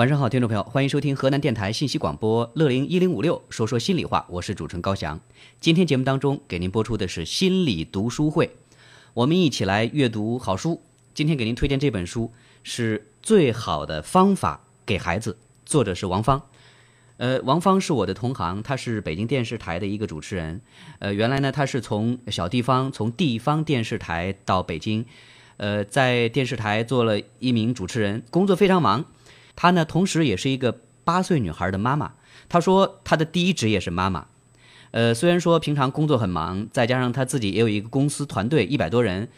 晚上好，听众朋友，欢迎收听河南电台信息广播乐龄一零五六，说说心里话，我是主持人高翔。今天节目当中给您播出的是心理读书会，我们一起来阅读好书。今天给您推荐这本书是最好的方法给孩子，作者是王芳。呃，王芳是我的同行，他是北京电视台的一个主持人。呃，原来呢，他是从小地方，从地方电视台到北京，呃，在电视台做了一名主持人，工作非常忙。她呢，同时也是一个八岁女孩的妈妈。她说，她的第一职业是妈妈。呃，虽然说平常工作很忙，再加上她自己也有一个公司团队一百多人，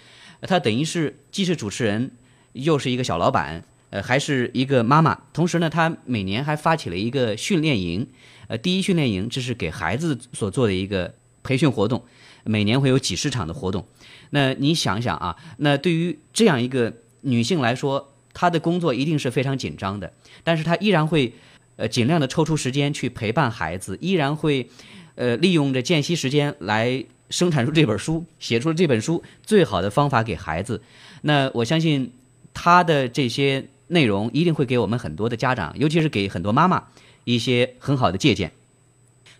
她等于是既是主持人，又是一个小老板，呃，还是一个妈妈。同时呢，她每年还发起了一个训练营，呃，第一训练营这是给孩子所做的一个培训活动，每年会有几十场的活动。那你想想啊，那对于这样一个女性来说，他的工作一定是非常紧张的，但是他依然会，呃，尽量的抽出时间去陪伴孩子，依然会，呃，利用着间隙时间来生产出这本书，写出了这本书最好的方法给孩子。那我相信他的这些内容一定会给我们很多的家长，尤其是给很多妈妈一些很好的借鉴。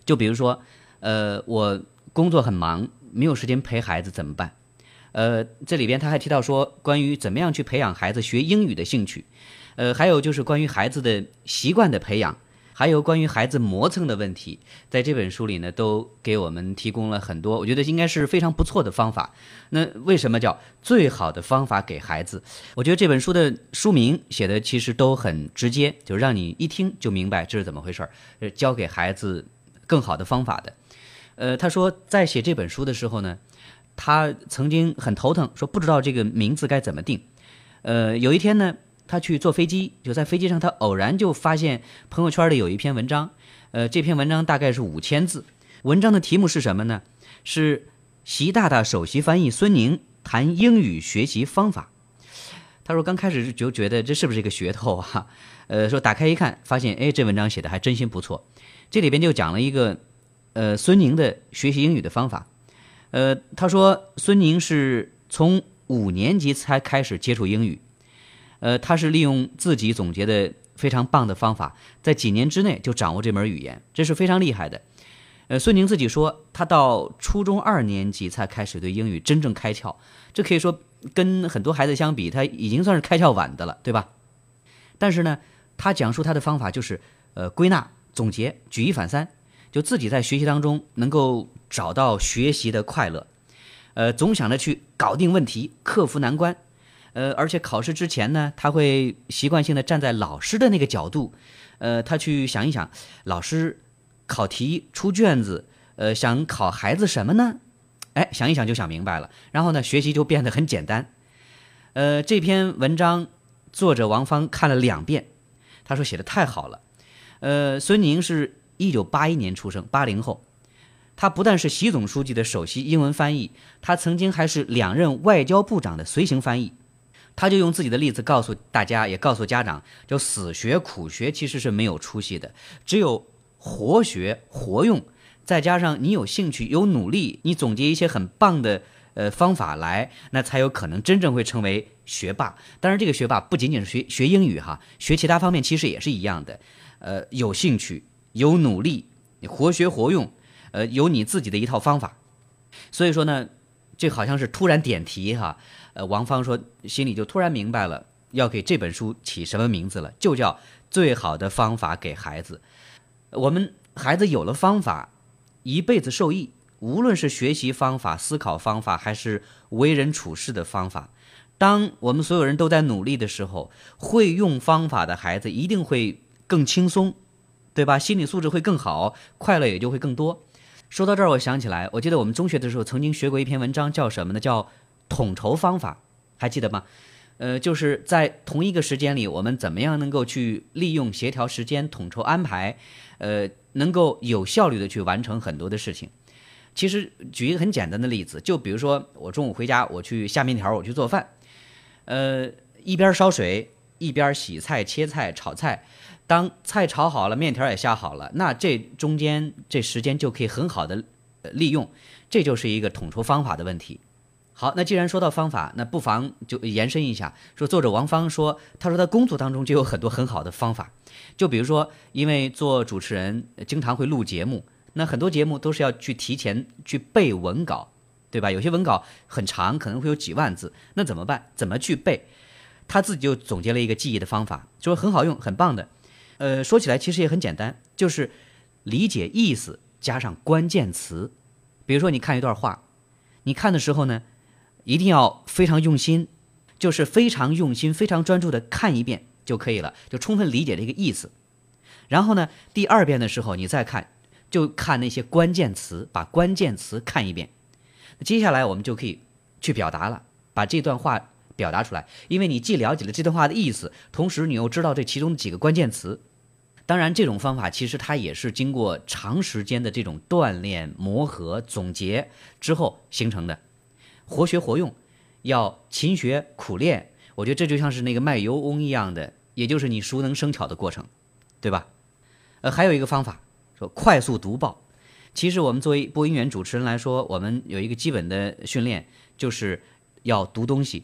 就比如说，呃，我工作很忙，没有时间陪孩子怎么办？呃，这里边他还提到说，关于怎么样去培养孩子学英语的兴趣，呃，还有就是关于孩子的习惯的培养，还有关于孩子磨蹭的问题，在这本书里呢，都给我们提供了很多，我觉得应该是非常不错的方法。那为什么叫最好的方法给孩子？我觉得这本书的书名写的其实都很直接，就让你一听就明白这是怎么回事儿，教给孩子更好的方法的。呃，他说在写这本书的时候呢。他曾经很头疼，说不知道这个名字该怎么定。呃，有一天呢，他去坐飞机，就在飞机上，他偶然就发现朋友圈里有一篇文章。呃，这篇文章大概是五千字，文章的题目是什么呢？是习大大首席翻译孙宁谈英语学习方法。他说刚开始就觉得这是不是一个噱头啊？呃，说打开一看，发现哎，这文章写的还真心不错。这里边就讲了一个呃孙宁的学习英语的方法。呃，他说孙宁是从五年级才开始接触英语，呃，他是利用自己总结的非常棒的方法，在几年之内就掌握这门语言，这是非常厉害的。呃，孙宁自己说，他到初中二年级才开始对英语真正开窍，这可以说跟很多孩子相比，他已经算是开窍晚的了，对吧？但是呢，他讲述他的方法就是呃归纳、总结、举一反三。就自己在学习当中能够找到学习的快乐，呃，总想着去搞定问题、克服难关，呃，而且考试之前呢，他会习惯性的站在老师的那个角度，呃，他去想一想，老师考题出卷子，呃，想考孩子什么呢？哎，想一想就想明白了，然后呢，学习就变得很简单。呃，这篇文章作者王芳看了两遍，他说写的太好了。呃，孙宁是。一九八一年出生，八零后。他不但是习总书记的首席英文翻译，他曾经还是两任外交部长的随行翻译。他就用自己的例子告诉大家，也告诉家长，就死学苦学其实是没有出息的，只有活学活用，再加上你有兴趣、有努力，你总结一些很棒的呃方法来，那才有可能真正会成为学霸。当然，这个学霸不仅仅是学学英语哈，学其他方面其实也是一样的。呃，有兴趣。有努力，你活学活用，呃，有你自己的一套方法，所以说呢，这好像是突然点题哈，呃，王芳说心里就突然明白了，要给这本书起什么名字了，就叫最好的方法给孩子。我们孩子有了方法，一辈子受益，无论是学习方法、思考方法，还是为人处事的方法，当我们所有人都在努力的时候，会用方法的孩子一定会更轻松。对吧？心理素质会更好，快乐也就会更多。说到这儿，我想起来，我记得我们中学的时候曾经学过一篇文章，叫什么呢？叫统筹方法，还记得吗？呃，就是在同一个时间里，我们怎么样能够去利用协调时间、统筹安排，呃，能够有效率的去完成很多的事情。其实举一个很简单的例子，就比如说我中午回家，我去下面条，我去做饭，呃，一边烧水，一边洗菜、切菜、炒菜。当菜炒好了，面条也下好了，那这中间这时间就可以很好的利用，这就是一个统筹方法的问题。好，那既然说到方法，那不妨就延伸一下，说作者王芳说，他说他工作当中就有很多很好的方法，就比如说，因为做主持人经常会录节目，那很多节目都是要去提前去背文稿，对吧？有些文稿很长，可能会有几万字，那怎么办？怎么去背？他自己就总结了一个记忆的方法，说很好用，很棒的。呃，说起来其实也很简单，就是理解意思加上关键词。比如说你看一段话，你看的时候呢。一定要非常用心，就是非常用心、非常专注的看一遍就可以了，就充分理解这个意思。然后呢，第二遍的时候你再看，就看那些关键词，把关键词看一遍。接下来我们就可以去表达了，把这段话表达出来。因为你既了解了这段话的意思，同时你又知道这其中的几个关键词。当然，这种方法其实它也是经过长时间的这种锻炼、磨合、总结之后形成的。活学活用，要勤学苦练。我觉得这就像是那个卖油翁一样的，也就是你熟能生巧的过程，对吧？呃，还有一个方法，说快速读报。其实我们作为播音员主持人来说，我们有一个基本的训练，就是要读东西。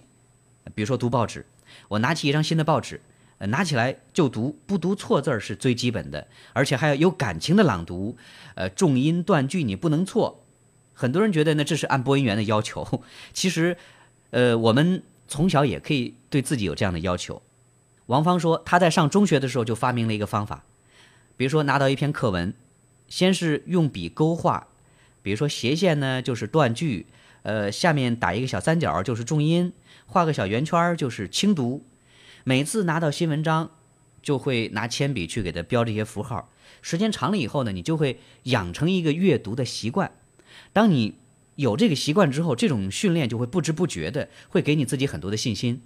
比如说读报纸，我拿起一张新的报纸，拿起来就读，不读错字儿是最基本的，而且还要有感情的朗读，呃，重音断句你不能错。很多人觉得呢，这是按播音员的要求。其实，呃，我们从小也可以对自己有这样的要求。王芳说，他在上中学的时候就发明了一个方法，比如说拿到一篇课文，先是用笔勾画，比如说斜线呢就是断句，呃，下面打一个小三角就是重音，画个小圆圈就是轻读。每次拿到新文章，就会拿铅笔去给它标这些符号。时间长了以后呢，你就会养成一个阅读的习惯。当你有这个习惯之后，这种训练就会不知不觉的会给你自己很多的信心。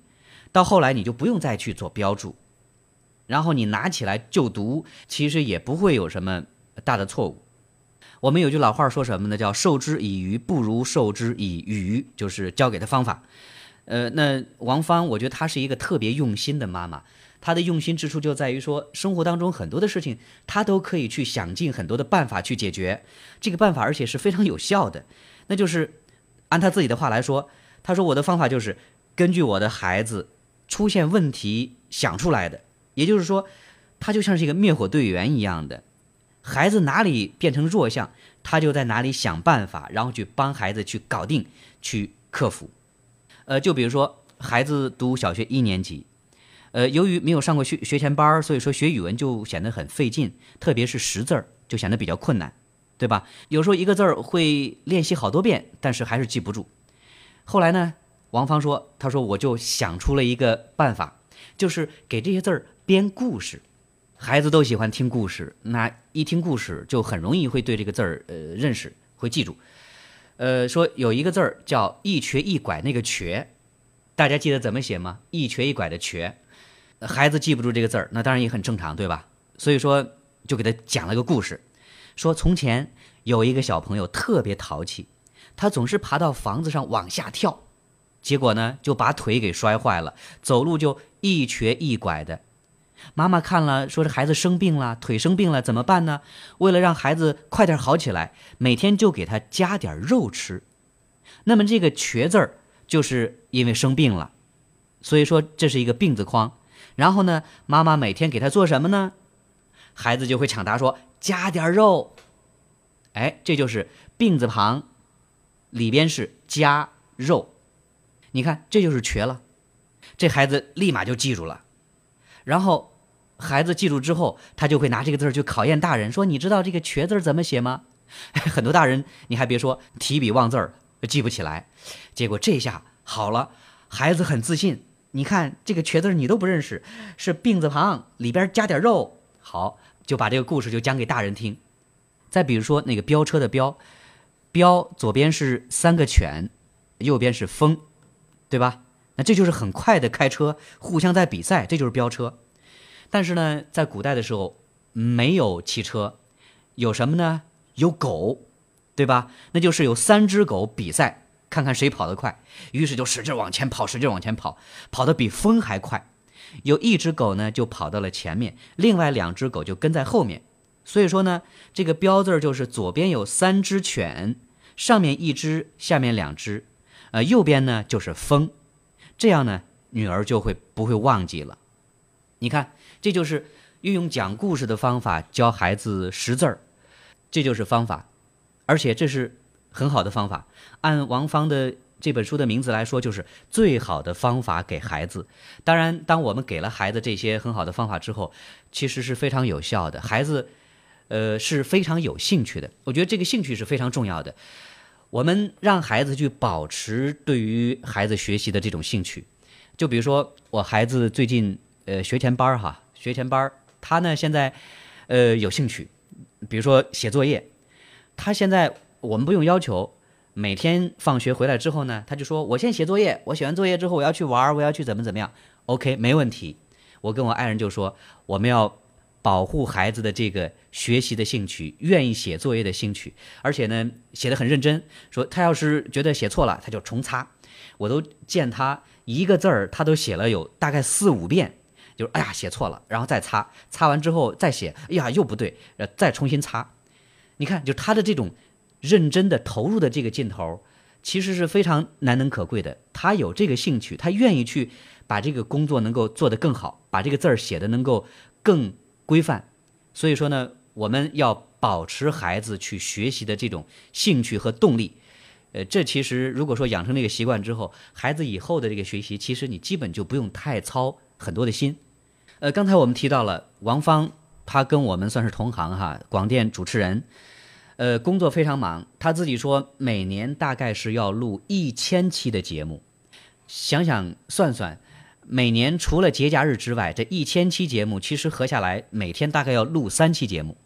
到后来你就不用再去做标注，然后你拿起来就读，其实也不会有什么大的错误。我们有句老话说什么呢？叫授之以鱼不如授之以渔，就是教给他方法。呃，那王芳，我觉得她是一个特别用心的妈妈。她的用心之处就在于说，生活当中很多的事情，她都可以去想尽很多的办法去解决。这个办法而且是非常有效的。那就是按她自己的话来说，她说我的方法就是根据我的孩子出现问题想出来的。也就是说，她就像是一个灭火队员一样的，孩子哪里变成弱项，她就在哪里想办法，然后去帮孩子去搞定、去克服。呃，就比如说孩子读小学一年级。呃，由于没有上过学学前班所以说学语文就显得很费劲，特别是识字儿就显得比较困难，对吧？有时候一个字儿会练习好多遍，但是还是记不住。后来呢，王芳说：“他说我就想出了一个办法，就是给这些字儿编故事。孩子都喜欢听故事，那一听故事就很容易会对这个字儿呃认识，会记住。呃，说有一个字儿叫一瘸一拐，那个瘸，大家记得怎么写吗？一瘸一拐的瘸。”孩子记不住这个字儿，那当然也很正常，对吧？所以说，就给他讲了个故事，说从前有一个小朋友特别淘气，他总是爬到房子上往下跳，结果呢就把腿给摔坏了，走路就一瘸一拐的。妈妈看了说这孩子生病了，腿生病了怎么办呢？为了让孩子快点好起来，每天就给他加点肉吃。那么这个“瘸”字儿就是因为生病了，所以说这是一个病字框。然后呢，妈妈每天给他做什么呢？孩子就会抢答说：“加点肉。”哎，这就是病字旁，里边是加肉。你看，这就是瘸了。这孩子立马就记住了。然后，孩子记住之后，他就会拿这个字儿去考验大人，说：“你知道这个瘸字怎么写吗？” 很多大人，你还别说，提笔忘字儿，记不起来。结果这下好了，孩子很自信。你看这个瘸字你都不认识，是病字旁里边加点肉。好，就把这个故事就讲给大人听。再比如说那个飙车的飙，飙左边是三个犬，右边是风，对吧？那这就是很快的开车，互相在比赛，这就是飙车。但是呢，在古代的时候没有汽车，有什么呢？有狗，对吧？那就是有三只狗比赛。看看谁跑得快，于是就使劲往前跑，使劲往前跑，跑得比风还快。有一只狗呢，就跑到了前面，另外两只狗就跟在后面。所以说呢，这个“标”字儿就是左边有三只犬，上面一只，下面两只，呃，右边呢就是风，这样呢，女儿就会不会忘记了。你看，这就是运用讲故事的方法教孩子识字儿，这就是方法，而且这是很好的方法。按王芳的这本书的名字来说，就是最好的方法给孩子。当然，当我们给了孩子这些很好的方法之后，其实是非常有效的，孩子，呃，是非常有兴趣的。我觉得这个兴趣是非常重要的。我们让孩子去保持对于孩子学习的这种兴趣，就比如说我孩子最近。呃，学前班儿哈，学前班儿，他呢现在，呃，有兴趣，比如说写作业，他现在我们不用要求，每天放学回来之后呢，他就说我先写作业，我写完作业之后我要去玩，我要去怎么怎么样，OK，没问题。我跟我爱人就说，我们要保护孩子的这个学习的兴趣，愿意写作业的兴趣，而且呢写的很认真，说他要是觉得写错了，他就重擦，我都见他一个字儿他都写了有大概四五遍。就是哎呀，写错了，然后再擦，擦完之后再写，哎呀，又不对，呃，再重新擦。你看，就他的这种认真的投入的这个劲头，其实是非常难能可贵的。他有这个兴趣，他愿意去把这个工作能够做得更好，把这个字儿写的能够更规范。所以说呢，我们要保持孩子去学习的这种兴趣和动力。呃，这其实如果说养成这个习惯之后，孩子以后的这个学习，其实你基本就不用太操。很多的心，呃，刚才我们提到了王芳，她跟我们算是同行哈，广电主持人，呃，工作非常忙，她自己说每年大概是要录一千期的节目，想想算算，每年除了节假日之外，这一千期节目其实合下来每天大概要录三期节目，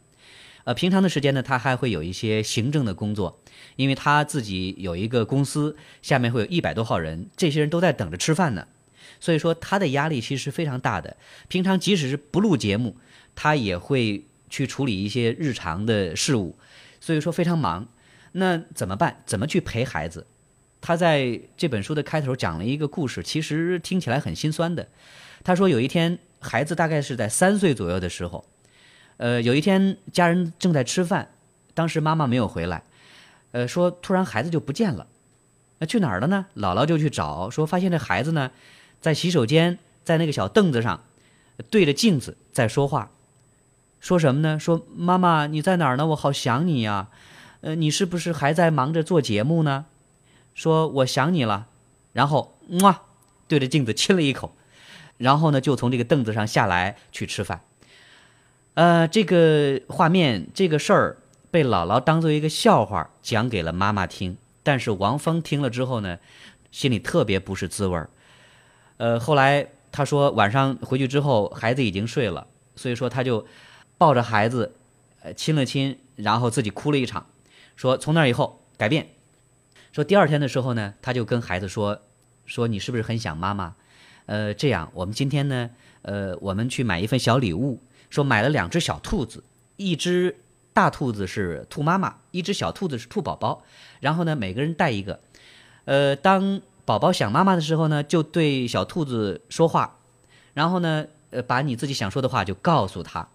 呃，平常的时间呢，她还会有一些行政的工作，因为她自己有一个公司，下面会有一百多号人，这些人都在等着吃饭呢。所以说他的压力其实非常大的。平常即使是不录节目，他也会去处理一些日常的事务，所以说非常忙。那怎么办？怎么去陪孩子？他在这本书的开头讲了一个故事，其实听起来很心酸的。他说有一天孩子大概是在三岁左右的时候，呃，有一天家人正在吃饭，当时妈妈没有回来，呃，说突然孩子就不见了，那去哪儿了呢？姥姥就去找，说发现这孩子呢。在洗手间，在那个小凳子上，对着镜子在说话，说什么呢？说妈妈你在哪儿呢？我好想你呀，呃，你是不是还在忙着做节目呢？说我想你了，然后哇，对着镜子亲了一口，然后呢就从这个凳子上下来去吃饭。呃，这个画面这个事儿被姥姥当做一个笑话讲给了妈妈听，但是王峰听了之后呢，心里特别不是滋味儿。呃，后来他说晚上回去之后，孩子已经睡了，所以说他就抱着孩子，呃，亲了亲，然后自己哭了一场，说从那以后改变。说第二天的时候呢，他就跟孩子说，说你是不是很想妈妈？呃，这样我们今天呢，呃，我们去买一份小礼物，说买了两只小兔子，一只大兔子是兔妈妈，一只小兔子是兔宝宝，然后呢，每个人带一个，呃，当。宝宝想妈妈的时候呢，就对小兔子说话，然后呢，呃，把你自己想说的话就告诉他。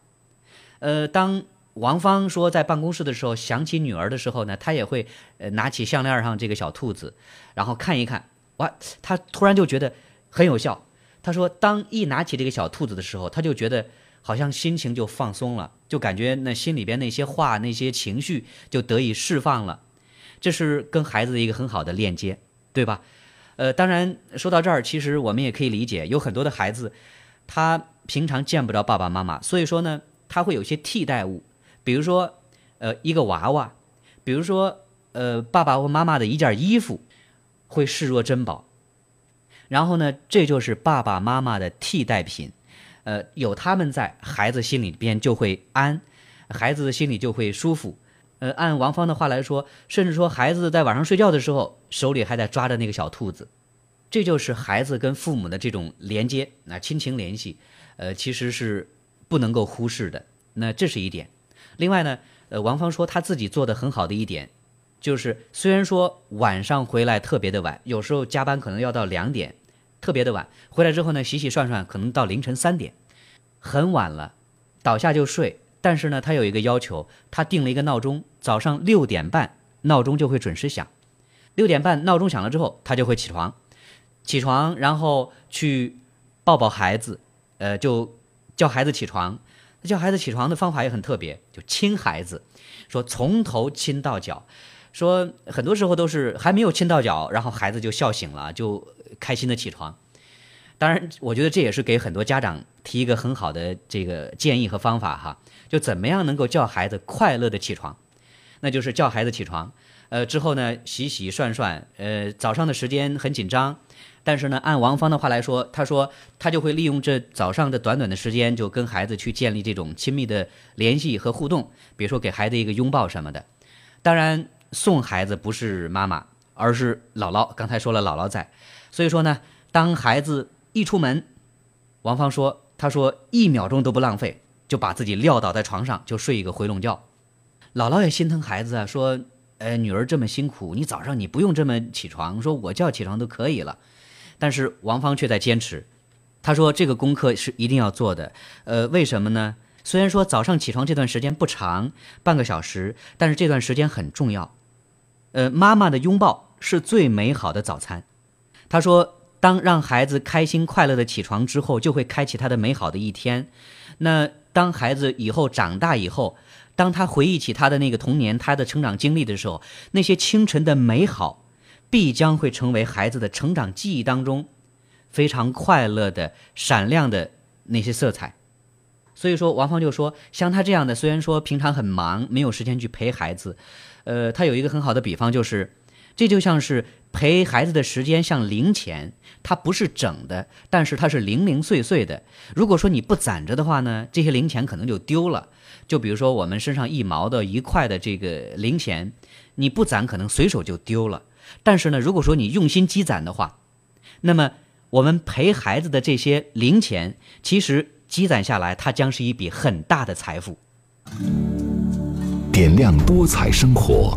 呃，当王芳说在办公室的时候想起女儿的时候呢，他也会呃拿起项链上这个小兔子，然后看一看，哇，他突然就觉得很有效。他说，当一拿起这个小兔子的时候，他就觉得好像心情就放松了，就感觉那心里边那些话、那些情绪就得以释放了。这是跟孩子的一个很好的链接，对吧？呃，当然说到这儿，其实我们也可以理解，有很多的孩子，他平常见不着爸爸妈妈，所以说呢，他会有些替代物，比如说，呃，一个娃娃，比如说，呃，爸爸或妈妈的一件衣服，会视若珍宝。然后呢，这就是爸爸妈妈的替代品，呃，有他们在，孩子心里边就会安，孩子的心里就会舒服。呃，按王芳的话来说，甚至说孩子在晚上睡觉的时候，手里还在抓着那个小兔子，这就是孩子跟父母的这种连接，那亲情联系，呃，其实是不能够忽视的。那这是一点。另外呢，呃，王芳说他自己做的很好的一点，就是虽然说晚上回来特别的晚，有时候加班可能要到两点，特别的晚，回来之后呢，洗洗涮涮，可能到凌晨三点，很晚了，倒下就睡。但是呢，他有一个要求，他定了一个闹钟，早上六点半闹钟就会准时响。六点半闹钟响了之后，他就会起床，起床然后去抱抱孩子，呃，就叫孩子起床。叫孩子起床的方法也很特别，就亲孩子，说从头亲到脚，说很多时候都是还没有亲到脚，然后孩子就笑醒了，就开心的起床。当然，我觉得这也是给很多家长提一个很好的这个建议和方法哈，就怎么样能够叫孩子快乐的起床，那就是叫孩子起床，呃之后呢洗洗涮涮，呃早上的时间很紧张。但是呢，按王芳的话来说，他说他就会利用这早上的短短的时间，就跟孩子去建立这种亲密的联系和互动，比如说给孩子一个拥抱什么的。当然，送孩子不是妈妈，而是姥姥。刚才说了姥姥在，所以说呢，当孩子一出门，王芳说，他说一秒钟都不浪费，就把自己撂倒在床上就睡一个回笼觉。姥姥也心疼孩子啊，说，呃，女儿这么辛苦，你早上你不用这么起床，说我叫起床都可以了。但是王芳却在坚持，她说这个功课是一定要做的。呃，为什么呢？虽然说早上起床这段时间不长，半个小时，但是这段时间很重要。呃，妈妈的拥抱是最美好的早餐。她说，当让孩子开心快乐的起床之后，就会开启他的美好的一天。那当孩子以后长大以后，当他回忆起他的那个童年，他的成长经历的时候，那些清晨的美好。必将会成为孩子的成长记忆当中非常快乐的、闪亮的那些色彩。所以说，王芳就说，像他这样的，虽然说平常很忙，没有时间去陪孩子，呃，他有一个很好的比方，就是这就像是陪孩子的时间像零钱，它不是整的，但是它是零零碎碎的。如果说你不攒着的话呢，这些零钱可能就丢了。就比如说我们身上一毛的、一块的这个零钱，你不攒，可能随手就丢了。但是呢，如果说你用心积攒的话，那么我们陪孩子的这些零钱，其实积攒下来，它将是一笔很大的财富。点亮多彩生活，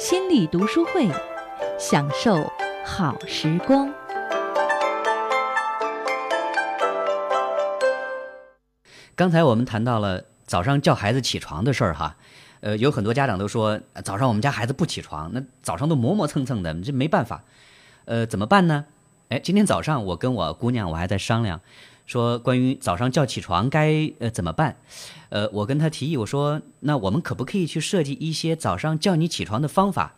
心理读书会，享受好时光。刚才我们谈到了早上叫孩子起床的事儿哈，呃，有很多家长都说早上我们家孩子不起床，那早上都磨磨蹭蹭的，这没办法，呃，怎么办呢？哎，今天早上我跟我姑娘我还在商量。说关于早上叫起床该呃怎么办？呃，我跟他提议，我说那我们可不可以去设计一些早上叫你起床的方法？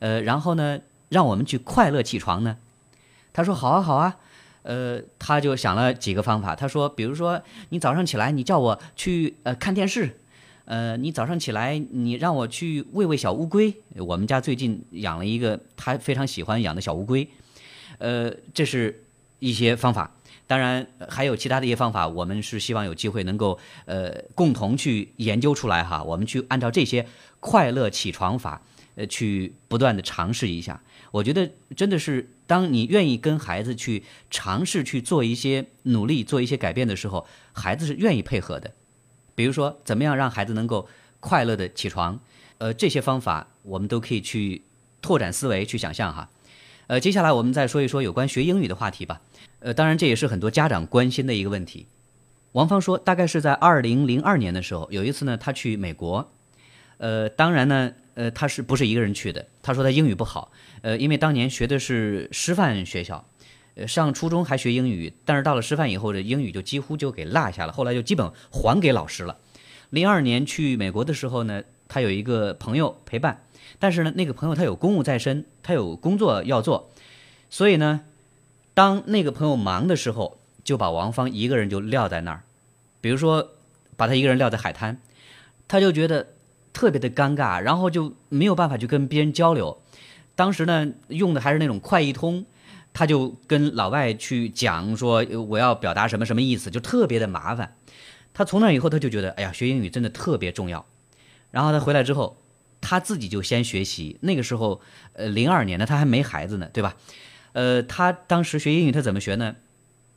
呃，然后呢，让我们去快乐起床呢？他说好啊好啊。呃，他就想了几个方法。他说，比如说你早上起来，你叫我去呃看电视，呃，你早上起来，你让我去喂喂小乌龟。我们家最近养了一个他非常喜欢养的小乌龟。呃，这是一些方法。当然还有其他的一些方法，我们是希望有机会能够呃共同去研究出来哈。我们去按照这些快乐起床法，呃，去不断的尝试一下。我觉得真的是，当你愿意跟孩子去尝试去做一些努力、做一些改变的时候，孩子是愿意配合的。比如说，怎么样让孩子能够快乐的起床？呃，这些方法我们都可以去拓展思维，去想象哈。呃，接下来我们再说一说有关学英语的话题吧。呃，当然这也是很多家长关心的一个问题。王芳说，大概是在二零零二年的时候，有一次呢，他去美国。呃，当然呢，呃，他是不是一个人去的？他说他英语不好，呃，因为当年学的是师范学校，呃，上初中还学英语，但是到了师范以后，这英语就几乎就给落下了，后来就基本还给老师了。零二年去美国的时候呢，他有一个朋友陪伴。但是呢，那个朋友他有公务在身，他有工作要做，所以呢，当那个朋友忙的时候，就把王芳一个人就撂在那儿。比如说，把他一个人撂在海滩，他就觉得特别的尴尬，然后就没有办法去跟别人交流。当时呢，用的还是那种快易通，他就跟老外去讲说我要表达什么什么意思，就特别的麻烦。他从那以后，他就觉得，哎呀，学英语真的特别重要。然后他回来之后。他自己就先学习。那个时候，呃，零二年呢，他还没孩子呢，对吧？呃，他当时学英语，他怎么学呢？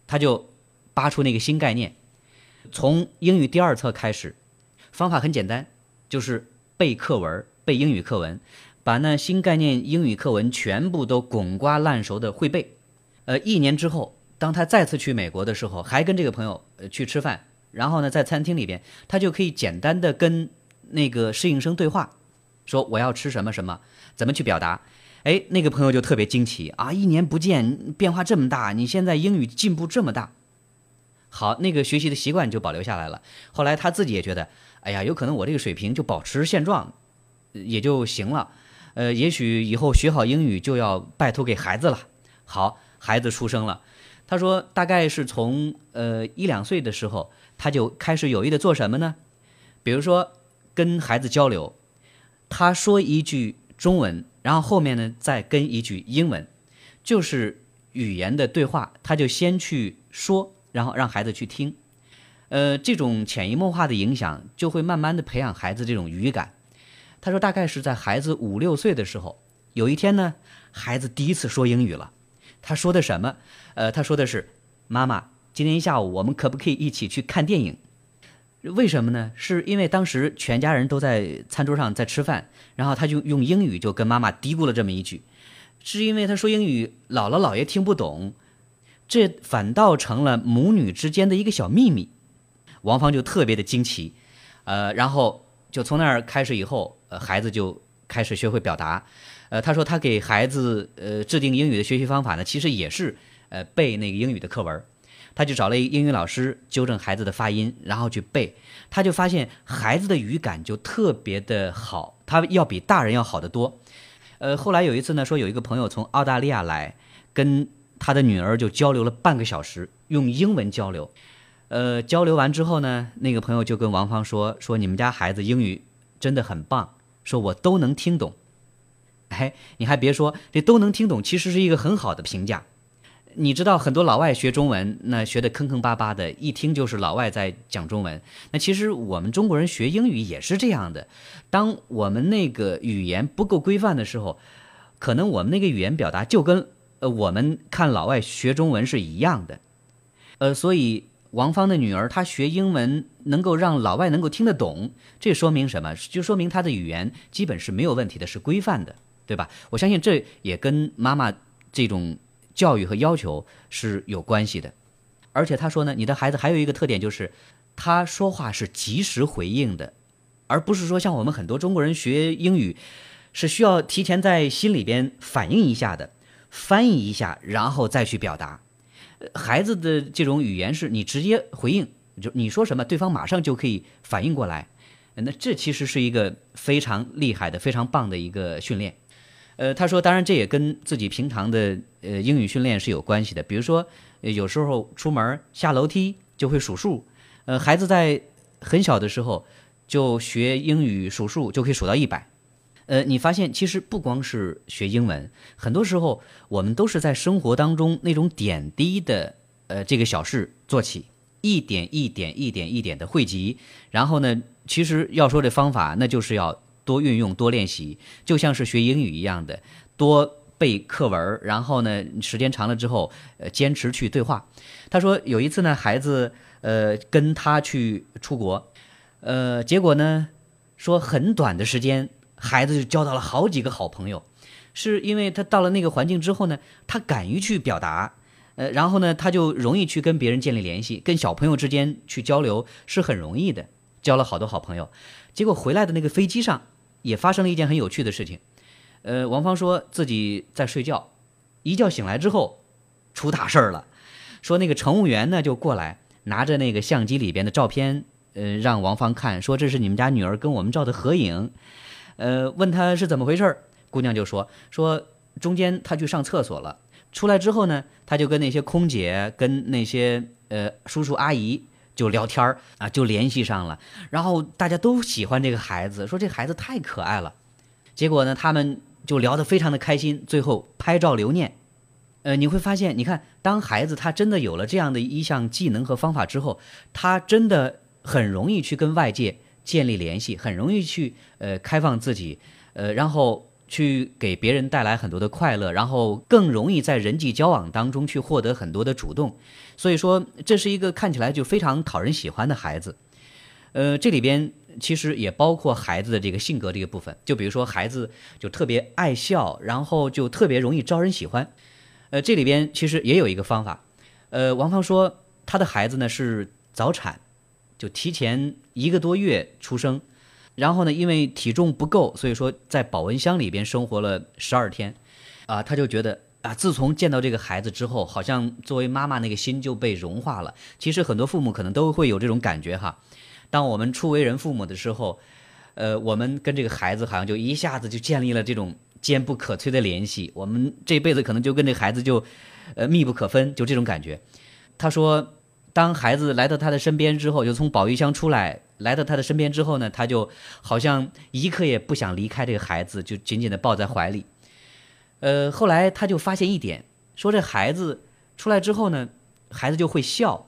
他就扒出那个新概念，从英语第二册开始，方法很简单，就是背课文，背英语课文，把那新概念英语课文全部都滚瓜烂熟的会背。呃，一年之后，当他再次去美国的时候，还跟这个朋友呃去吃饭，然后呢，在餐厅里边，他就可以简单的跟那个侍应生对话，说我要吃什么什么，怎么去表达。哎，那个朋友就特别惊奇啊！一年不见，变化这么大，你现在英语进步这么大。好，那个学习的习惯就保留下来了。后来他自己也觉得，哎呀，有可能我这个水平就保持现状，也就行了。呃，也许以后学好英语就要拜托给孩子了。好，孩子出生了，他说大概是从呃一两岁的时候，他就开始有意的做什么呢？比如说跟孩子交流，他说一句中文。然后后面呢，再跟一句英文，就是语言的对话，他就先去说，然后让孩子去听，呃，这种潜移默化的影响，就会慢慢的培养孩子这种语感。他说，大概是在孩子五六岁的时候，有一天呢，孩子第一次说英语了。他说的什么？呃，他说的是：“妈妈，今天下午我们可不可以一起去看电影？”为什么呢？是因为当时全家人都在餐桌上在吃饭，然后他就用英语就跟妈妈嘀咕了这么一句，是因为他说英语姥姥姥爷听不懂，这反倒成了母女之间的一个小秘密。王芳就特别的惊奇，呃，然后就从那儿开始以后，呃，孩子就开始学会表达。呃，他说他给孩子呃制定英语的学习方法呢，其实也是呃背那个英语的课文。他就找了一个英语老师纠正孩子的发音，然后去背，他就发现孩子的语感就特别的好，他要比大人要好得多。呃，后来有一次呢，说有一个朋友从澳大利亚来，跟他的女儿就交流了半个小时，用英文交流。呃，交流完之后呢，那个朋友就跟王芳说：“说你们家孩子英语真的很棒，说我都能听懂。”哎，你还别说，这都能听懂，其实是一个很好的评价。你知道很多老外学中文，那学的坑坑巴巴的，一听就是老外在讲中文。那其实我们中国人学英语也是这样的，当我们那个语言不够规范的时候，可能我们那个语言表达就跟呃我们看老外学中文是一样的。呃，所以王芳的女儿她学英文能够让老外能够听得懂，这说明什么？就说明她的语言基本是没有问题的，是规范的，对吧？我相信这也跟妈妈这种。教育和要求是有关系的，而且他说呢，你的孩子还有一个特点就是，他说话是及时回应的，而不是说像我们很多中国人学英语，是需要提前在心里边反应一下的，翻译一下，然后再去表达。孩子的这种语言是你直接回应，就你说什么，对方马上就可以反应过来。那这其实是一个非常厉害的、非常棒的一个训练。呃，他说，当然这也跟自己平常的呃英语训练是有关系的。比如说，有时候出门下楼梯就会数数。呃，孩子在很小的时候就学英语数数，就可以数到一百。呃，你发现其实不光是学英文，很多时候我们都是在生活当中那种点滴的呃这个小事做起，一点一点一点一点的汇集。然后呢，其实要说这方法，那就是要。多运用，多练习，就像是学英语一样的，多背课文然后呢，时间长了之后，呃，坚持去对话。他说有一次呢，孩子呃跟他去出国，呃，结果呢，说很短的时间，孩子就交到了好几个好朋友，是因为他到了那个环境之后呢，他敢于去表达，呃，然后呢，他就容易去跟别人建立联系，跟小朋友之间去交流是很容易的，交了好多好朋友。结果回来的那个飞机上。也发生了一件很有趣的事情，呃，王芳说自己在睡觉，一觉醒来之后，出大事儿了。说那个乘务员呢就过来，拿着那个相机里边的照片，呃，让王芳看，说这是你们家女儿跟我们照的合影。呃，问她是怎么回事儿，姑娘就说说中间她去上厕所了，出来之后呢，她就跟那些空姐、跟那些呃叔叔阿姨。就聊天儿啊，就联系上了，然后大家都喜欢这个孩子，说这孩子太可爱了。结果呢，他们就聊得非常的开心，最后拍照留念。呃，你会发现，你看，当孩子他真的有了这样的一项技能和方法之后，他真的很容易去跟外界建立联系，很容易去呃开放自己，呃，然后去给别人带来很多的快乐，然后更容易在人际交往当中去获得很多的主动。所以说，这是一个看起来就非常讨人喜欢的孩子。呃，这里边其实也包括孩子的这个性格这个部分，就比如说孩子就特别爱笑，然后就特别容易招人喜欢。呃，这里边其实也有一个方法。呃，王芳说她的孩子呢是早产。就提前一个多月出生，然后呢，因为体重不够，所以说在保温箱里边生活了十二天，啊，他就觉得啊，自从见到这个孩子之后，好像作为妈妈那个心就被融化了。其实很多父母可能都会有这种感觉哈。当我们初为人父母的时候，呃，我们跟这个孩子好像就一下子就建立了这种坚不可摧的联系，我们这辈子可能就跟这孩子就，呃，密不可分，就这种感觉。他说。当孩子来到他的身边之后，就从保育箱出来，来到他的身边之后呢，他就好像一刻也不想离开这个孩子，就紧紧地抱在怀里。呃，后来他就发现一点，说这孩子出来之后呢，孩子就会笑。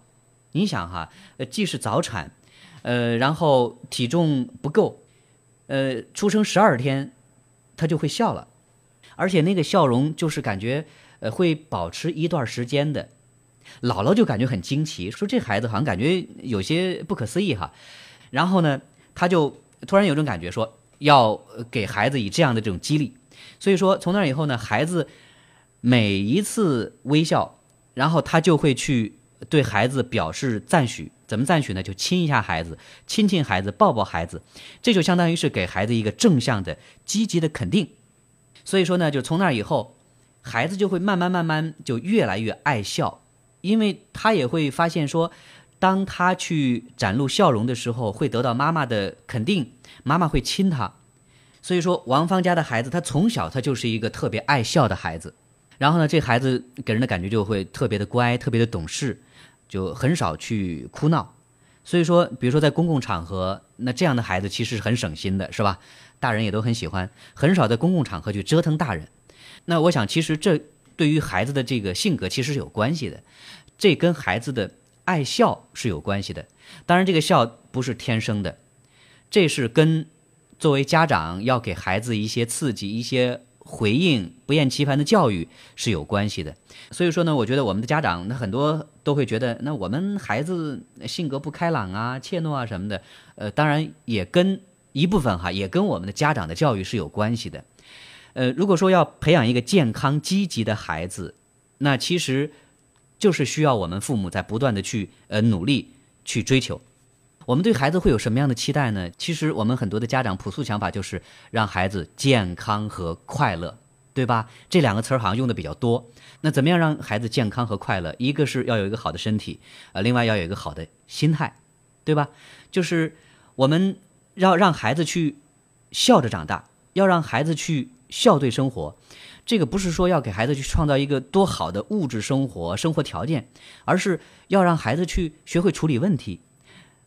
你想哈，呃，既是早产，呃，然后体重不够，呃，出生十二天，他就会笑了，而且那个笑容就是感觉呃会保持一段时间的。姥姥就感觉很惊奇，说这孩子好像感觉有些不可思议哈。然后呢，他就突然有种感觉，说要给孩子以这样的这种激励。所以说从那以后呢，孩子每一次微笑，然后他就会去对孩子表示赞许。怎么赞许呢？就亲一下孩子，亲亲孩子，抱抱孩子，这就相当于是给孩子一个正向的、积极的肯定。所以说呢，就从那以后，孩子就会慢慢慢慢就越来越爱笑。因为他也会发现说，当他去展露笑容的时候，会得到妈妈的肯定，妈妈会亲他。所以说，王芳家的孩子，他从小他就是一个特别爱笑的孩子。然后呢，这孩子给人的感觉就会特别的乖，特别的懂事，就很少去哭闹。所以说，比如说在公共场合，那这样的孩子其实是很省心的，是吧？大人也都很喜欢，很少在公共场合去折腾大人。那我想，其实这。对于孩子的这个性格其实是有关系的，这跟孩子的爱笑是有关系的。当然，这个笑不是天生的，这是跟作为家长要给孩子一些刺激、一些回应、不厌其烦的教育是有关系的。所以说呢，我觉得我们的家长那很多都会觉得，那我们孩子性格不开朗啊、怯懦啊什么的，呃，当然也跟一部分哈，也跟我们的家长的教育是有关系的。呃，如果说要培养一个健康积极的孩子，那其实就是需要我们父母在不断的去呃努力去追求。我们对孩子会有什么样的期待呢？其实我们很多的家长朴素想法就是让孩子健康和快乐，对吧？这两个词儿好像用的比较多。那怎么样让孩子健康和快乐？一个是要有一个好的身体，呃，另外要有一个好的心态，对吧？就是我们要让孩子去笑着长大，要让孩子去。笑对生活，这个不是说要给孩子去创造一个多好的物质生活生活条件，而是要让孩子去学会处理问题。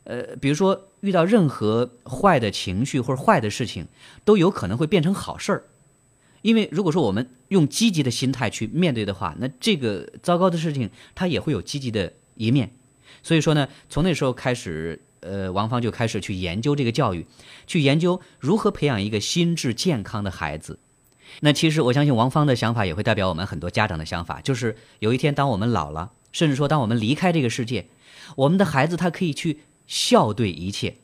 呃，比如说遇到任何坏的情绪或者坏的事情，都有可能会变成好事儿。因为如果说我们用积极的心态去面对的话，那这个糟糕的事情它也会有积极的一面。所以说呢，从那时候开始，呃，王芳就开始去研究这个教育，去研究如何培养一个心智健康的孩子。那其实我相信王芳的想法也会代表我们很多家长的想法，就是有一天当我们老了，甚至说当我们离开这个世界，我们的孩子他可以去笑对一切。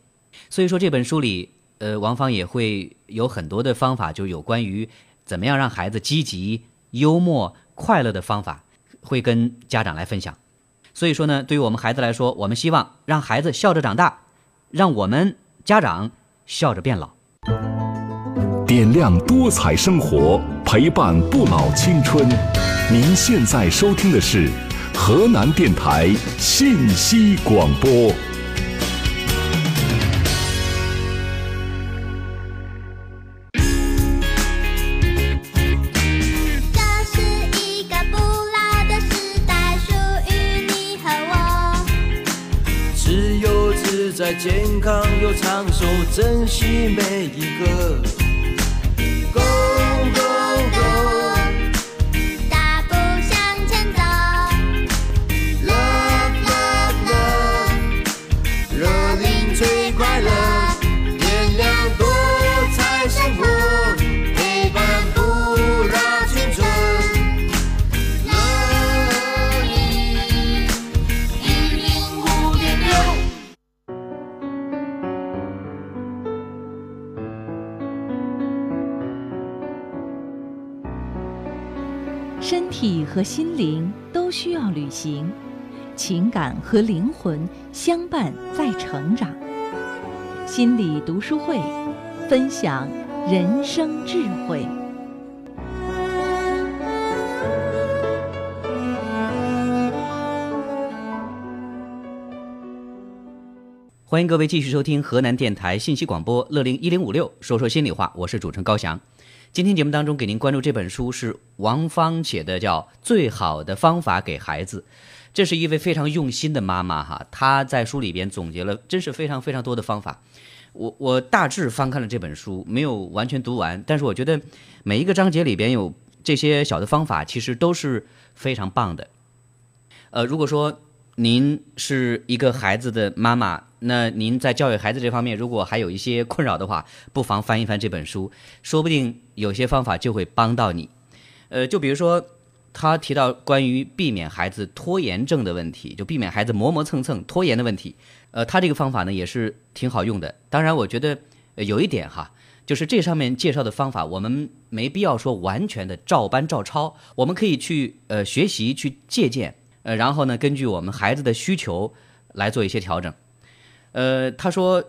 所以说这本书里，呃，王芳也会有很多的方法，就有关于怎么样让孩子积极、幽默、快乐的方法，会跟家长来分享。所以说呢，对于我们孩子来说，我们希望让孩子笑着长大，让我们家长笑着变老。点亮多彩生活，陪伴不老青春。您现在收听的是河南电台信息广播。健康又长寿，珍惜每一个。和心灵都需要旅行，情感和灵魂相伴在成长。心理读书会，分享人生智慧。欢迎各位继续收听河南电台信息广播乐龄一零五六，说说心里话，我是主持人高翔。今天节目当中给您关注这本书是王芳写的，叫《最好的方法给孩子》。这是一位非常用心的妈妈哈，她在书里边总结了，真是非常非常多的方法。我我大致翻看了这本书，没有完全读完，但是我觉得每一个章节里边有这些小的方法，其实都是非常棒的。呃，如果说您是一个孩子的妈妈，那您在教育孩子这方面如果还有一些困扰的话，不妨翻一翻这本书，说不定有些方法就会帮到你。呃，就比如说他提到关于避免孩子拖延症的问题，就避免孩子磨磨蹭蹭、拖延的问题。呃，他这个方法呢也是挺好用的。当然，我觉得有一点哈，就是这上面介绍的方法，我们没必要说完全的照搬照抄，我们可以去呃学习、去借鉴。呃，然后呢，根据我们孩子的需求来做一些调整。呃，他说，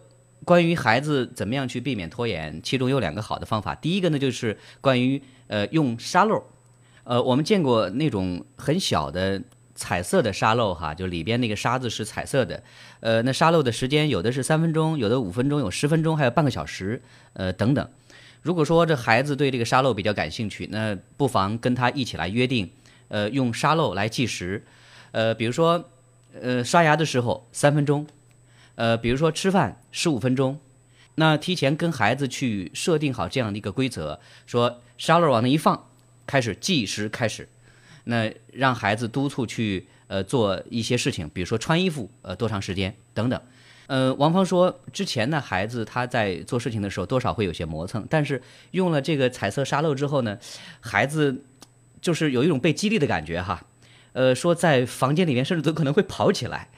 关于孩子怎么样去避免拖延，其中有两个好的方法。第一个呢，就是关于呃用沙漏。呃，我们见过那种很小的彩色的沙漏哈，就里边那个沙子是彩色的。呃，那沙漏的时间有的是三分钟，有的五分钟，有十分钟，还有半个小时，呃等等。如果说这孩子对这个沙漏比较感兴趣，那不妨跟他一起来约定，呃，用沙漏来计时。呃，比如说，呃，刷牙的时候三分钟，呃，比如说吃饭十五分钟，那提前跟孩子去设定好这样的一个规则，说沙漏往那一放，开始计时开始，那让孩子督促去呃做一些事情，比如说穿衣服，呃，多长时间等等。呃，王芳说，之前呢，孩子他在做事情的时候多少会有些磨蹭，但是用了这个彩色沙漏之后呢，孩子就是有一种被激励的感觉哈。呃，说在房间里面甚至都可能会跑起来，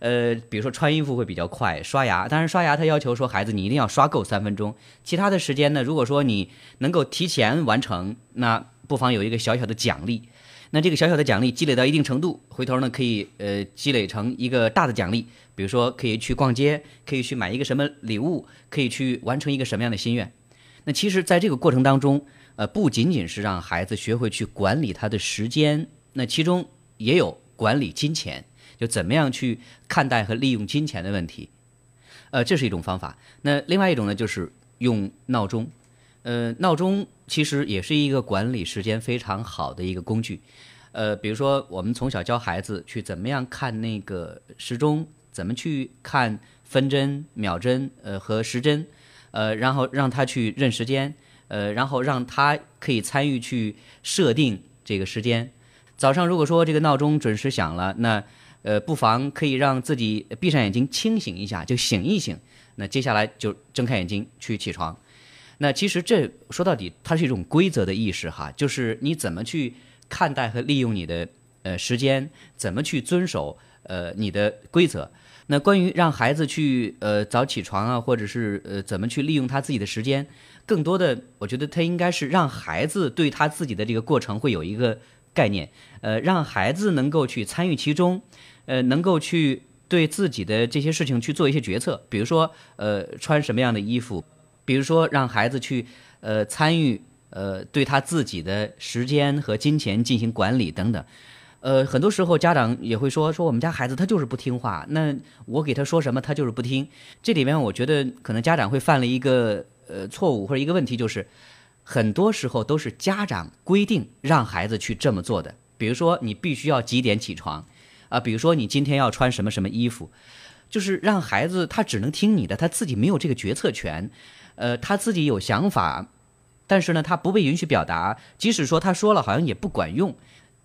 呃，比如说穿衣服会比较快，刷牙，当然刷牙他要求说孩子你一定要刷够三分钟，其他的时间呢，如果说你能够提前完成，那不妨有一个小小的奖励，那这个小小的奖励积累到一定程度，回头呢可以呃积累成一个大的奖励，比如说可以去逛街，可以去买一个什么礼物，可以去完成一个什么样的心愿，那其实在这个过程当中，呃，不仅仅是让孩子学会去管理他的时间，那其中。也有管理金钱，就怎么样去看待和利用金钱的问题，呃，这是一种方法。那另外一种呢，就是用闹钟，呃，闹钟其实也是一个管理时间非常好的一个工具。呃，比如说我们从小教孩子去怎么样看那个时钟，怎么去看分针、秒针，呃和时针，呃，然后让他去认时间，呃，然后让他可以参与去设定这个时间。早上如果说这个闹钟准时响了，那呃不妨可以让自己闭上眼睛清醒一下，就醒一醒。那接下来就睁开眼睛去起床。那其实这说到底，它是一种规则的意识哈，就是你怎么去看待和利用你的呃时间，怎么去遵守呃你的规则。那关于让孩子去呃早起床啊，或者是呃怎么去利用他自己的时间，更多的我觉得他应该是让孩子对他自己的这个过程会有一个。概念，呃，让孩子能够去参与其中，呃，能够去对自己的这些事情去做一些决策，比如说，呃，穿什么样的衣服，比如说让孩子去，呃，参与，呃，对他自己的时间和金钱进行管理等等，呃，很多时候家长也会说，说我们家孩子他就是不听话，那我给他说什么他就是不听，这里面我觉得可能家长会犯了一个呃错误或者一个问题就是。很多时候都是家长规定让孩子去这么做的，比如说你必须要几点起床，啊，比如说你今天要穿什么什么衣服，就是让孩子他只能听你的，他自己没有这个决策权，呃，他自己有想法，但是呢，他不被允许表达，即使说他说了，好像也不管用，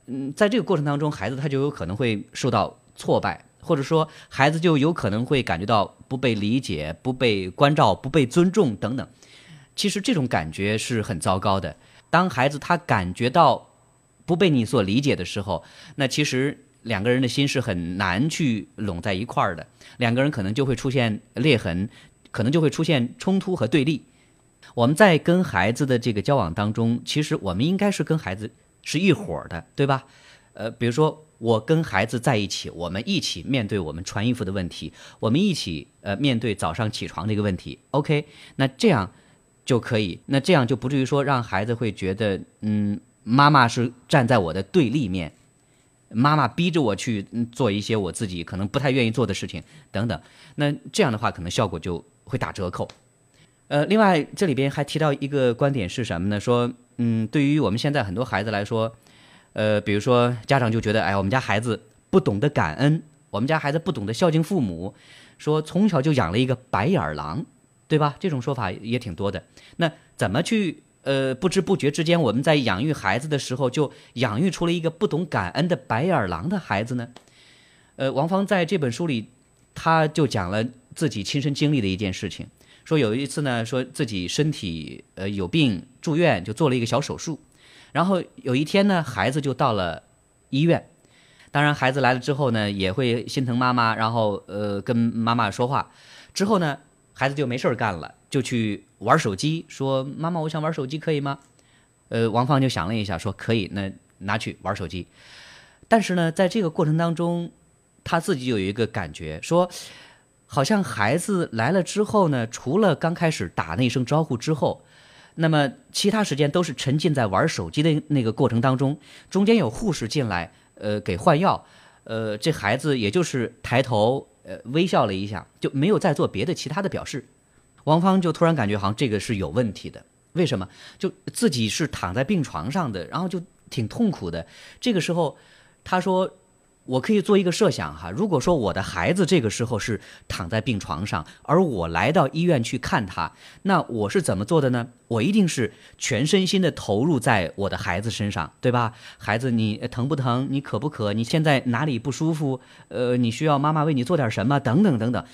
嗯，在这个过程当中，孩子他就有可能会受到挫败，或者说孩子就有可能会感觉到不被理解、不被关照、不被尊重等等。其实这种感觉是很糟糕的。当孩子他感觉到不被你所理解的时候，那其实两个人的心是很难去拢在一块儿的。两个人可能就会出现裂痕，可能就会出现冲突和对立。我们在跟孩子的这个交往当中，其实我们应该是跟孩子是一伙儿的，对吧？呃，比如说我跟孩子在一起，我们一起面对我们穿衣服的问题，我们一起呃面对早上起床这个问题。OK，那这样就可以，那这样就不至于说让孩子会觉得，嗯，妈妈是站在我的对立面，妈妈逼着我去做一些我自己可能不太愿意做的事情等等。那这样的话，可能效果就会打折扣。呃，另外这里边还提到一个观点是什么呢？说，嗯，对于我们现在很多孩子来说，呃，比如说家长就觉得，哎，我们家孩子不懂得感恩，我们家孩子不懂得孝敬父母，说从小就养了一个白眼狼，对吧？这种说法也挺多的。那怎么去，呃，不知不觉之间，我们在养育孩子的时候，就养育出了一个不懂感恩的白眼狼的孩子呢？呃，王芳在这本书里，他就讲了自己亲身经历的一件事情。说有一次呢，说自己身体呃有病住院，就做了一个小手术。然后有一天呢，孩子就到了医院。当然，孩子来了之后呢，也会心疼妈妈，然后呃跟妈妈说话。之后呢，孩子就没事儿干了，就去玩手机，说：“妈妈，我想玩手机，可以吗？”呃，王芳就想了一下，说：“可以，那拿去玩手机。”但是呢，在这个过程当中，他自己有一个感觉，说。好像孩子来了之后呢，除了刚开始打那声招呼之后，那么其他时间都是沉浸在玩手机的那个过程当中。中间有护士进来，呃，给换药，呃，这孩子也就是抬头，呃，微笑了一下，就没有再做别的其他的表示。王芳就突然感觉好像这个是有问题的，为什么？就自己是躺在病床上的，然后就挺痛苦的。这个时候，他说。我可以做一个设想哈，如果说我的孩子这个时候是躺在病床上，而我来到医院去看他，那我是怎么做的呢？我一定是全身心的投入在我的孩子身上，对吧？孩子，你疼不疼？你渴不渴？你现在哪里不舒服？呃，你需要妈妈为你做点什么？等等等等。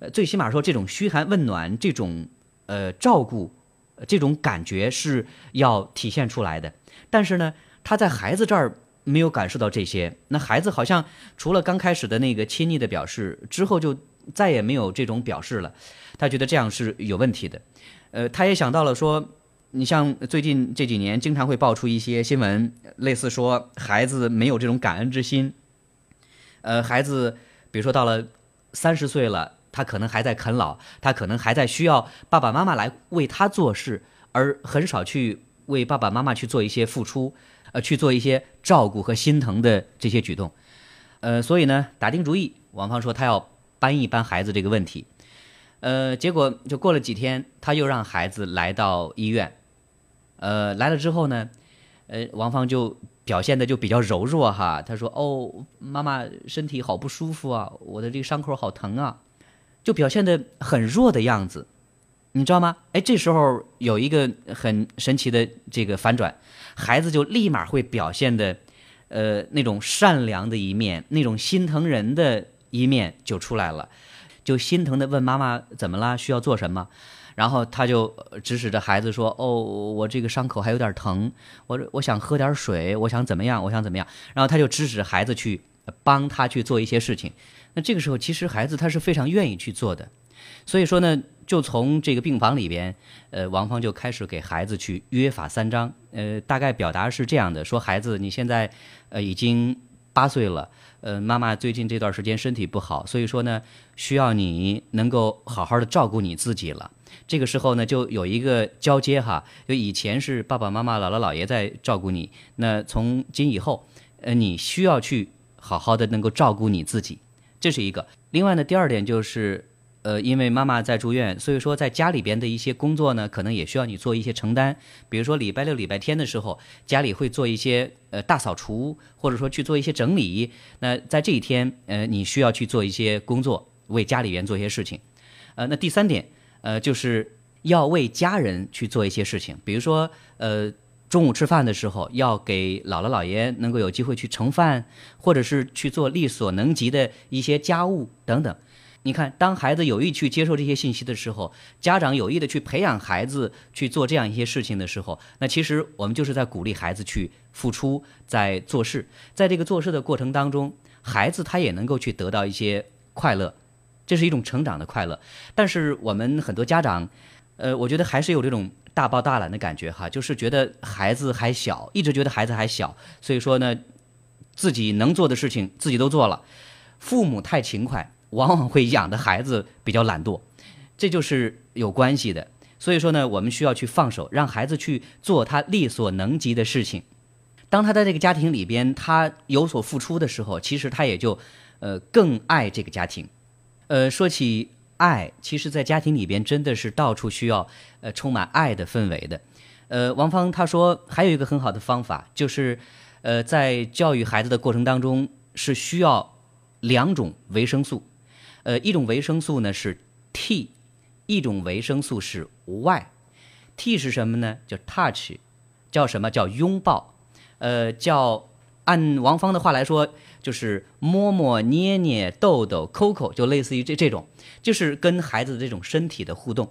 呃，最起码说这种嘘寒问暖，这种呃照顾，这种感觉是要体现出来的。但是呢，他在孩子这儿。没有感受到这些，那孩子好像除了刚开始的那个亲昵的表示之后，就再也没有这种表示了。他觉得这样是有问题的。呃，他也想到了说，你像最近这几年经常会爆出一些新闻，类似说孩子没有这种感恩之心。呃，孩子比如说到了三十岁了，他可能还在啃老，他可能还在需要爸爸妈妈来为他做事，而很少去为爸爸妈妈去做一些付出。呃，去做一些照顾和心疼的这些举动，呃，所以呢，打定主意，王芳说她要搬一搬孩子这个问题，呃，结果就过了几天，她又让孩子来到医院，呃，来了之后呢，呃，王芳就表现的就比较柔弱哈，她说：“哦，妈妈身体好不舒服啊，我的这个伤口好疼啊，就表现的很弱的样子。”你知道吗？哎，这时候有一个很神奇的这个反转，孩子就立马会表现的，呃，那种善良的一面，那种心疼人的一面就出来了，就心疼的问妈妈怎么了，需要做什么，然后他就指使着孩子说：“哦，我这个伤口还有点疼，我我想喝点水，我想怎么样，我想怎么样。”然后他就指使孩子去帮他去做一些事情。那这个时候，其实孩子他是非常愿意去做的。所以说呢，就从这个病房里边，呃，王芳就开始给孩子去约法三章，呃，大概表达是这样的：说孩子，你现在呃已经八岁了，呃，妈妈最近这段时间身体不好，所以说呢，需要你能够好好的照顾你自己了。这个时候呢，就有一个交接哈，就以前是爸爸妈妈、姥姥姥爷在照顾你，那从今以后，呃，你需要去好好的能够照顾你自己，这是一个。另外呢，第二点就是。呃，因为妈妈在住院，所以说在家里边的一些工作呢，可能也需要你做一些承担。比如说礼拜六、礼拜天的时候，家里会做一些呃大扫除，或者说去做一些整理。那在这一天，呃，你需要去做一些工作，为家里边做一些事情。呃，那第三点，呃，就是要为家人去做一些事情。比如说，呃，中午吃饭的时候，要给姥姥姥爷能够有机会去盛饭，或者是去做力所能及的一些家务等等。你看，当孩子有意去接受这些信息的时候，家长有意的去培养孩子去做这样一些事情的时候，那其实我们就是在鼓励孩子去付出，在做事。在这个做事的过程当中，孩子他也能够去得到一些快乐，这是一种成长的快乐。但是我们很多家长，呃，我觉得还是有这种大包大揽的感觉哈，就是觉得孩子还小，一直觉得孩子还小，所以说呢，自己能做的事情自己都做了。父母太勤快，往往会养的孩子比较懒惰，这就是有关系的。所以说呢，我们需要去放手，让孩子去做他力所能及的事情。当他在这个家庭里边，他有所付出的时候，其实他也就，呃，更爱这个家庭。呃，说起爱，其实，在家庭里边真的是到处需要，呃，充满爱的氛围的。呃，王芳他说还有一个很好的方法，就是，呃，在教育孩子的过程当中是需要两种维生素，呃，一种维生素呢是 T，一种维生素是 Y。T 是什么呢？叫 touch，叫什么叫拥抱？呃，叫按王芳的话来说，就是摸摸、捏捏、逗逗、抠抠，就类似于这这种，就是跟孩子的这种身体的互动。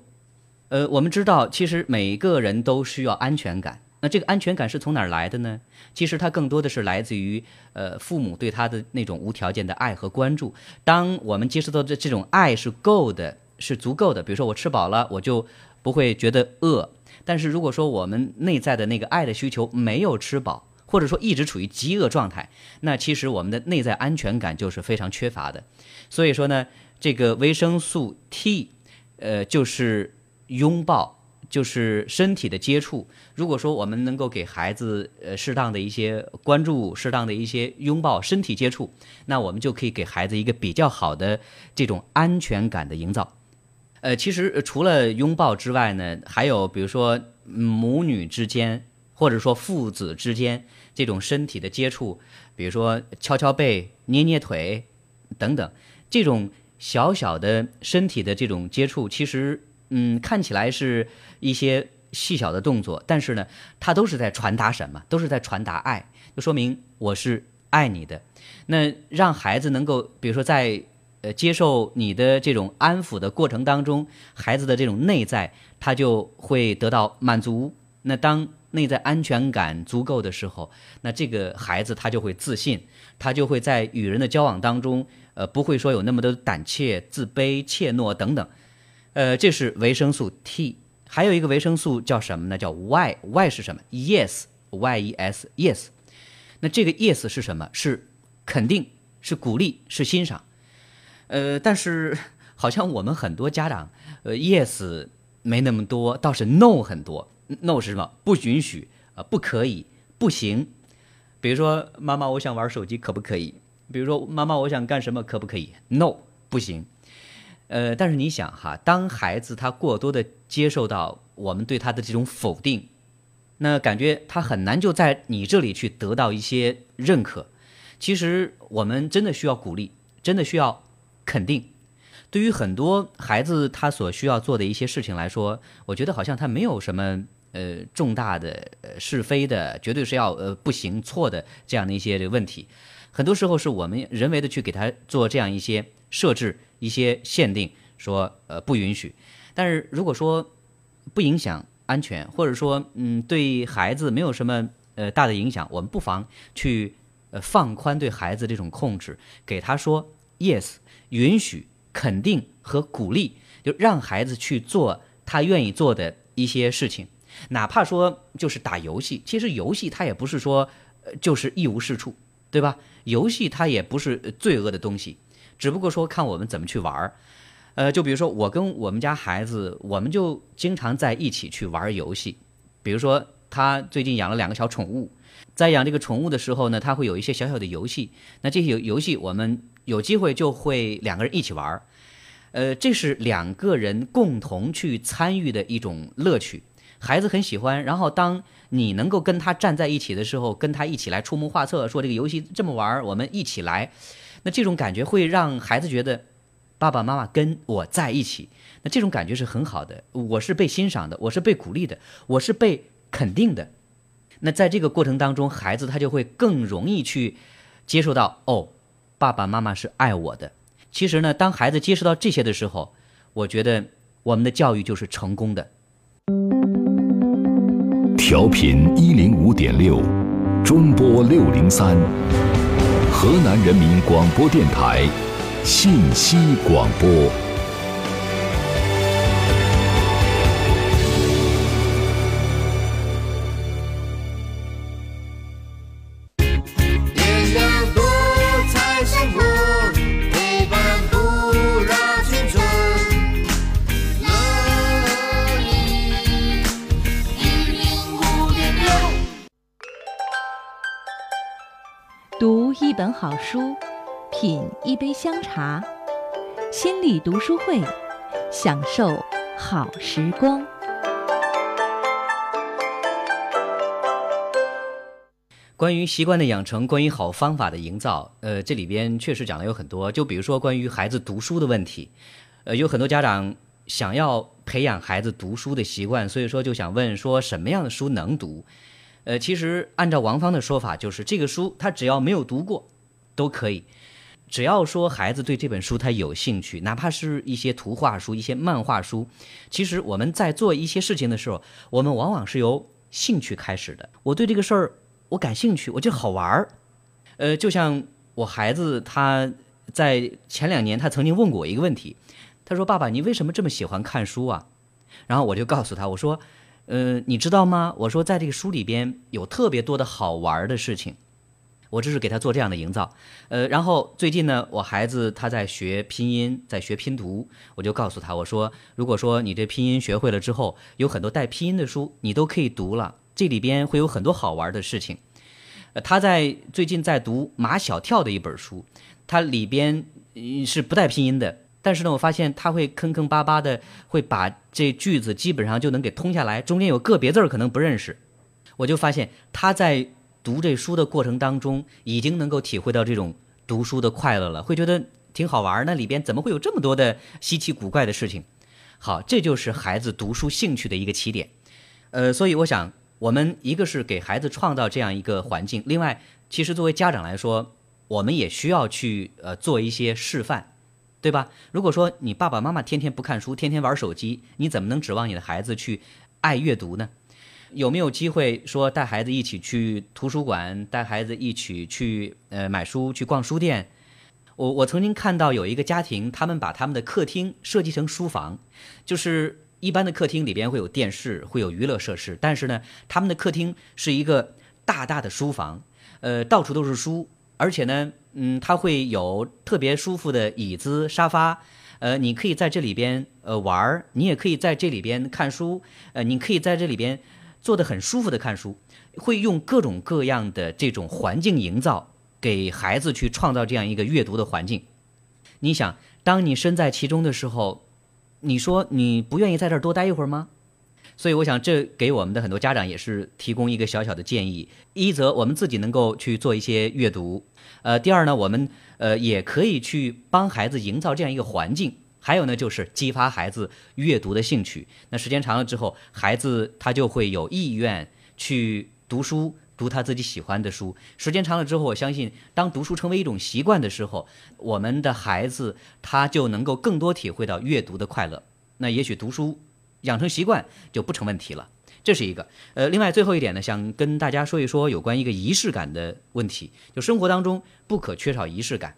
呃，我们知道，其实每个人都需要安全感。那这个安全感是从哪儿来的呢？其实它更多的是来自于呃父母对他的那种无条件的爱和关注。当我们接受到这这种爱是够的，是足够的，比如说我吃饱了，我就不会觉得饿。但是如果说我们内在的那个爱的需求没有吃饱，或者说一直处于饥饿状态，那其实我们的内在安全感就是非常缺乏的。所以说呢，这个维生素 T，呃，就是拥抱，就是身体的接触。如果说我们能够给孩子呃适当的一些关注，适当的一些拥抱、身体接触，那我们就可以给孩子一个比较好的这种安全感的营造。呃，其实除了拥抱之外呢，还有比如说母女之间，或者说父子之间这种身体的接触，比如说敲敲背、捏捏腿等等，这种小小的身体的这种接触，其实嗯看起来是一些细小的动作，但是呢，它都是在传达什么？都是在传达爱，就说明我是爱你的。那让孩子能够，比如说在呃接受你的这种安抚的过程当中，孩子的这种内在他就会得到满足。那当内在安全感足够的时候，那这个孩子他就会自信，他就会在与人的交往当中，呃，不会说有那么多胆怯、自卑、怯懦等等。呃，这是维生素 T，还有一个维生素叫什么呢？叫 Y，Y 是什么？Yes，Y E S Yes。那这个 Yes 是什么？是肯定，是鼓励，是欣赏。呃，但是好像我们很多家长，呃，yes 没那么多，倒是 no 很多。no 是什么？不允许啊、不可以，不行。比如说，妈妈，我想玩手机，可不可以？比如说，妈妈，我想干什么，可不可以？no，不行。呃，但是你想哈，当孩子他过多的接受到我们对他的这种否定，那感觉他很难就在你这里去得到一些认可。其实我们真的需要鼓励，真的需要肯定。对于很多孩子他所需要做的一些事情来说，我觉得好像他没有什么呃重大的呃是非的，绝对是要呃不行错的这样的一些这个问题。很多时候是我们人为的去给他做这样一些设置、一些限定，说呃不允许。但是如果说不影响安全，或者说嗯对孩子没有什么呃大的影响，我们不妨去呃放宽对孩子这种控制，给他说 yes，允许、肯定和鼓励，就让孩子去做他愿意做的一些事情，哪怕说就是打游戏，其实游戏它也不是说呃就是一无是处，对吧？游戏它也不是罪恶的东西，只不过说看我们怎么去玩儿。呃，就比如说我跟我们家孩子，我们就经常在一起去玩游戏。比如说他最近养了两个小宠物，在养这个宠物的时候呢，他会有一些小小的游戏。那这些游游戏我们有机会就会两个人一起玩儿。呃，这是两个人共同去参与的一种乐趣，孩子很喜欢。然后当你能够跟他站在一起的时候，跟他一起来出谋划策，说这个游戏这么玩儿，我们一起来，那这种感觉会让孩子觉得爸爸妈妈跟我在一起，那这种感觉是很好的。我是被欣赏的，我是被鼓励的，我是被肯定的。那在这个过程当中，孩子他就会更容易去接受到哦，爸爸妈妈是爱我的。其实呢，当孩子接受到这些的时候，我觉得我们的教育就是成功的。调频一零五点六，中波六零三，河南人民广播电台信息广播。好书，品一杯香茶，心理读书会，享受好时光。关于习惯的养成，关于好方法的营造，呃，这里边确实讲的有很多。就比如说关于孩子读书的问题，呃，有很多家长想要培养孩子读书的习惯，所以说就想问说什么样的书能读？呃，其实按照王芳的说法，就是这个书他只要没有读过，都可以。只要说孩子对这本书他有兴趣，哪怕是一些图画书、一些漫画书，其实我们在做一些事情的时候，我们往往是由兴趣开始的。我对这个事儿我感兴趣，我觉得好玩儿。呃，就像我孩子他在前两年，他曾经问过我一个问题，他说：“爸爸，你为什么这么喜欢看书啊？”然后我就告诉他，我说：“呃，你知道吗？我说在这个书里边有特别多的好玩儿的事情。”我这是给他做这样的营造，呃，然后最近呢，我孩子他在学拼音，在学拼读，我就告诉他，我说，如果说你这拼音学会了之后，有很多带拼音的书，你都可以读了，这里边会有很多好玩的事情。呃，他在最近在读马小跳的一本书，它里边是不带拼音的，但是呢，我发现他会坑坑巴巴的，会把这句子基本上就能给通下来，中间有个别字儿可能不认识，我就发现他在。读这书的过程当中，已经能够体会到这种读书的快乐了，会觉得挺好玩儿。那里边怎么会有这么多的稀奇古怪的事情？好，这就是孩子读书兴趣的一个起点。呃，所以我想，我们一个是给孩子创造这样一个环境，另外，其实作为家长来说，我们也需要去呃做一些示范，对吧？如果说你爸爸妈妈天天不看书，天天玩手机，你怎么能指望你的孩子去爱阅读呢？有没有机会说带孩子一起去图书馆，带孩子一起去呃买书，去逛书店？我我曾经看到有一个家庭，他们把他们的客厅设计成书房，就是一般的客厅里边会有电视，会有娱乐设施，但是呢，他们的客厅是一个大大的书房，呃，到处都是书，而且呢，嗯，它会有特别舒服的椅子、沙发，呃，你可以在这里边呃玩儿，你也可以在这里边看书，呃，你可以在这里边。做的很舒服的看书，会用各种各样的这种环境营造，给孩子去创造这样一个阅读的环境。你想，当你身在其中的时候，你说你不愿意在这儿多待一会儿吗？所以，我想这给我们的很多家长也是提供一个小小的建议：一则我们自己能够去做一些阅读，呃，第二呢，我们呃也可以去帮孩子营造这样一个环境。还有呢，就是激发孩子阅读的兴趣。那时间长了之后，孩子他就会有意愿去读书，读他自己喜欢的书。时间长了之后，我相信，当读书成为一种习惯的时候，我们的孩子他就能够更多体会到阅读的快乐。那也许读书养成习惯就不成问题了。这是一个。呃，另外最后一点呢，想跟大家说一说有关一个仪式感的问题。就生活当中不可缺少仪式感。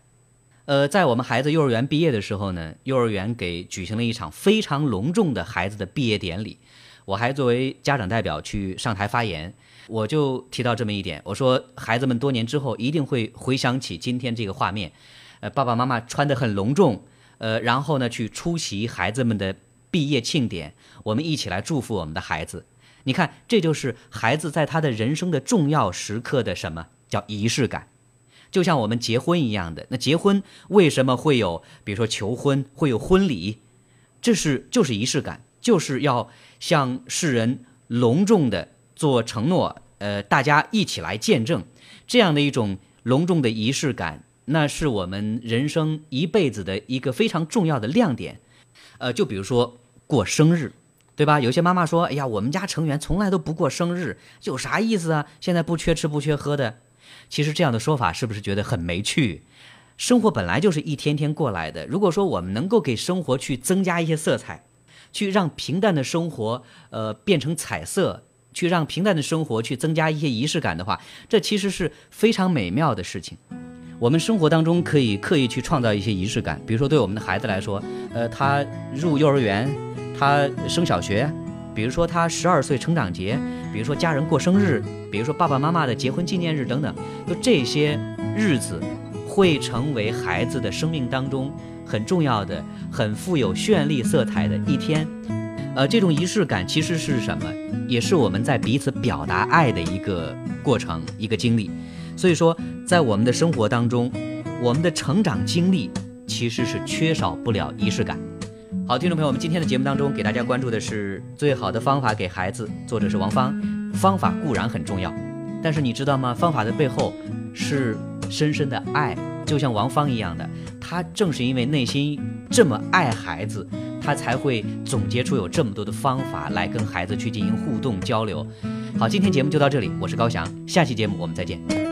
呃，在我们孩子幼儿园毕业的时候呢，幼儿园给举行了一场非常隆重的孩子的毕业典礼，我还作为家长代表去上台发言，我就提到这么一点，我说孩子们多年之后一定会回想起今天这个画面，呃，爸爸妈妈穿得很隆重，呃，然后呢去出席孩子们的毕业庆典，我们一起来祝福我们的孩子。你看，这就是孩子在他的人生的重要时刻的什么？叫仪式感。就像我们结婚一样的，那结婚为什么会有，比如说求婚，会有婚礼，这是就是仪式感，就是要向世人隆重的做承诺，呃，大家一起来见证这样的一种隆重的仪式感，那是我们人生一辈子的一个非常重要的亮点，呃，就比如说过生日，对吧？有些妈妈说，哎呀，我们家成员从来都不过生日，有啥意思啊？现在不缺吃不缺喝的。其实这样的说法是不是觉得很没趣？生活本来就是一天天过来的。如果说我们能够给生活去增加一些色彩，去让平淡的生活呃变成彩色，去让平淡的生活去增加一些仪式感的话，这其实是非常美妙的事情。我们生活当中可以刻意去创造一些仪式感，比如说对我们的孩子来说，呃，他入幼儿园，他升小学。比如说他十二岁成长节，比如说家人过生日，比如说爸爸妈妈的结婚纪念日等等，就这些日子会成为孩子的生命当中很重要的、很富有绚丽色彩的一天。呃，这种仪式感其实是什么？也是我们在彼此表达爱的一个过程、一个经历。所以说，在我们的生活当中，我们的成长经历其实是缺少不了仪式感。好，听众朋友，我们今天的节目当中给大家关注的是最好的方法给孩子，作者是王芳。方法固然很重要，但是你知道吗？方法的背后是深深的爱，就像王芳一样的，她正是因为内心这么爱孩子，她才会总结出有这么多的方法来跟孩子去进行互动交流。好，今天节目就到这里，我是高翔，下期节目我们再见。